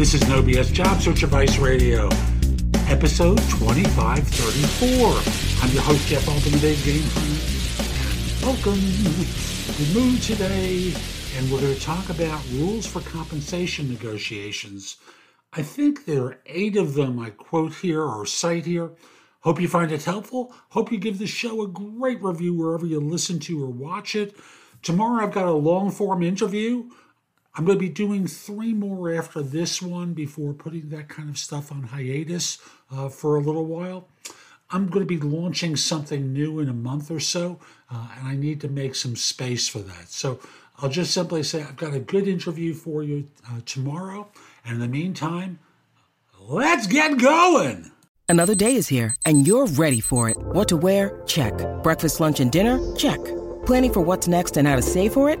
This is No BS Job Search Advice Radio, episode 2534. I'm your host, Jeff the Big Game Hunter. Welcome. Good mood today, and we're going to talk about rules for compensation negotiations. I think there are eight of them I quote here or cite here. Hope you find it helpful. Hope you give the show a great review wherever you listen to or watch it. Tomorrow I've got a long form interview. I'm going to be doing three more after this one before putting that kind of stuff on hiatus uh, for a little while. I'm going to be launching something new in a month or so, uh, and I need to make some space for that. So I'll just simply say I've got a good interview for you uh, tomorrow. And in the meantime, let's get going. Another day is here, and you're ready for it. What to wear? Check. Breakfast, lunch, and dinner? Check. Planning for what's next and how to save for it?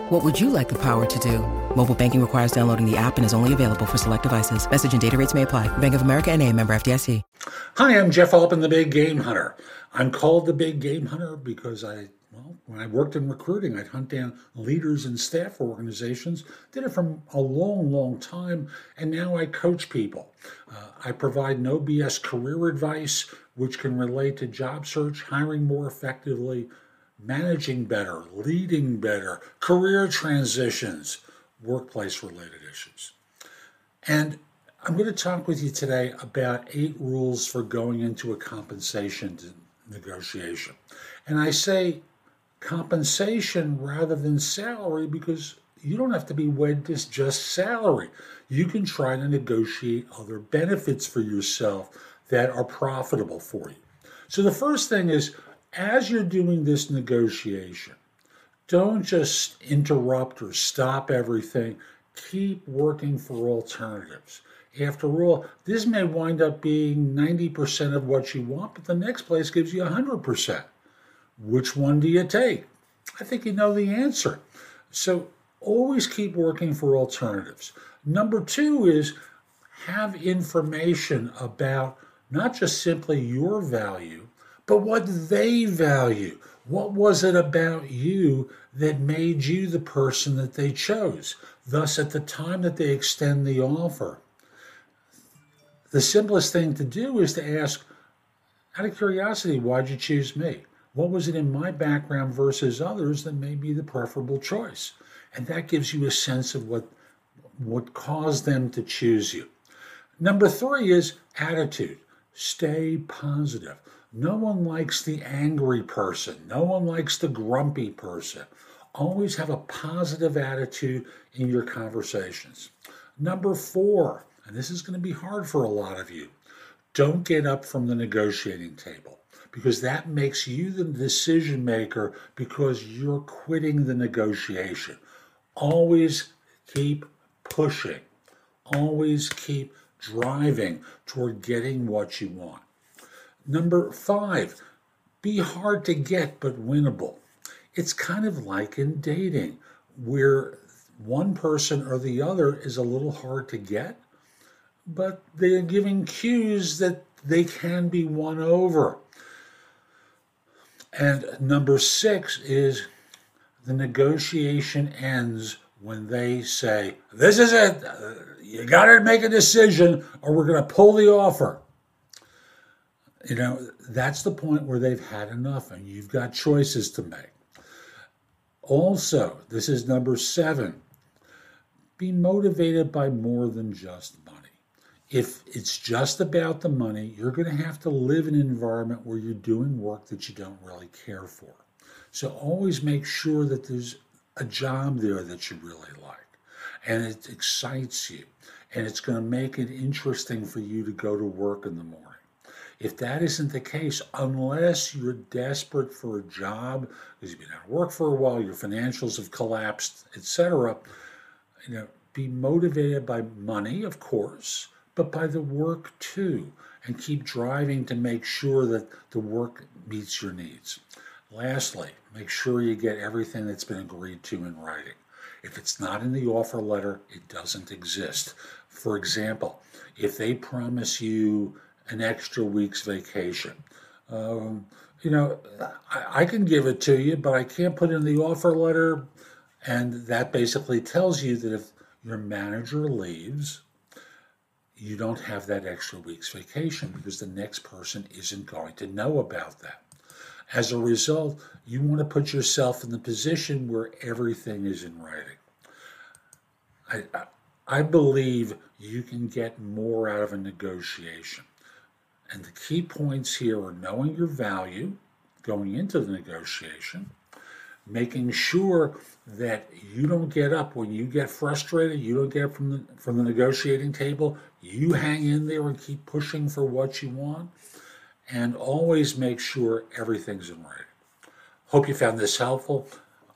What would you like the power to do? Mobile banking requires downloading the app and is only available for select devices. Message and data rates may apply. Bank of America and a member FDIC. Hi, I'm Jeff Altman, the Big Game Hunter. I'm called the Big Game Hunter because I well, when I worked in recruiting, I'd hunt down leaders and staff organizations. Did it for a long, long time, and now I coach people. Uh, I provide no BS career advice, which can relate to job search, hiring more effectively, managing better, leading better, career transitions, workplace related issues. And I'm going to talk with you today about eight rules for going into a compensation negotiation. And I say compensation rather than salary because you don't have to be wed to just salary. You can try to negotiate other benefits for yourself that are profitable for you. So the first thing is as you're doing this negotiation, don't just interrupt or stop everything. Keep working for alternatives. After all, this may wind up being 90% of what you want, but the next place gives you 100%. Which one do you take? I think you know the answer. So always keep working for alternatives. Number two is have information about not just simply your value, but what they value. What was it about you that made you the person that they chose? Thus, at the time that they extend the offer, the simplest thing to do is to ask, out of curiosity, why'd you choose me? What was it in my background versus others that made me the preferable choice? And that gives you a sense of what, what caused them to choose you. Number three is attitude. Stay positive. No one likes the angry person. No one likes the grumpy person. Always have a positive attitude in your conversations. Number four, and this is going to be hard for a lot of you, don't get up from the negotiating table because that makes you the decision maker because you're quitting the negotiation. Always keep pushing, always keep driving toward getting what you want. Number five, be hard to get but winnable. It's kind of like in dating, where one person or the other is a little hard to get, but they're giving cues that they can be won over. And number six is the negotiation ends when they say, This is it. You got to make a decision or we're going to pull the offer. You know, that's the point where they've had enough and you've got choices to make. Also, this is number seven be motivated by more than just money if it's just about the money, you're going to have to live in an environment where you're doing work that you don't really care for. So always make sure that there's a job there that you really like and it excites you and it's going to make it interesting for you to go to work in the morning. If that isn't the case, unless you're desperate for a job because you've been out of work for a while, your financials have collapsed, etc., you know, be motivated by money, of course, but by the work too, and keep driving to make sure that the work meets your needs. Lastly, make sure you get everything that's been agreed to in writing. If it's not in the offer letter, it doesn't exist. For example, if they promise you an extra week's vacation, um, you know, I, I can give it to you, but I can't put in the offer letter. And that basically tells you that if your manager leaves, you don't have that extra week's vacation because the next person isn't going to know about that. As a result, you want to put yourself in the position where everything is in writing. I, I believe you can get more out of a negotiation. And the key points here are knowing your value going into the negotiation, making sure that you don't get up when you get frustrated, you don't get from the from the negotiating table, you hang in there and keep pushing for what you want and always make sure everything's in writing. Hope you found this helpful.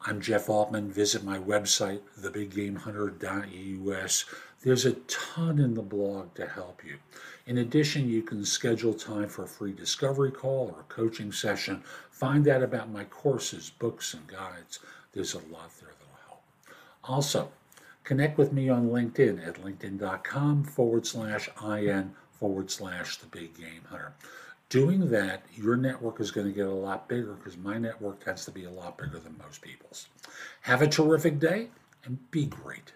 I'm Jeff Altman. Visit my website, thebiggamehunter.us. There's a ton in the blog to help you. In addition, you can schedule time for a free discovery call or a coaching session. Find out about my courses, books, and guides. There's a lot there that'll help. Also, connect with me on LinkedIn at linkedin.com forward slash IN forward slash the big game hunter doing that, your network is going to get a lot bigger because my network tends to be a lot bigger than most people's. Have a terrific day and be great.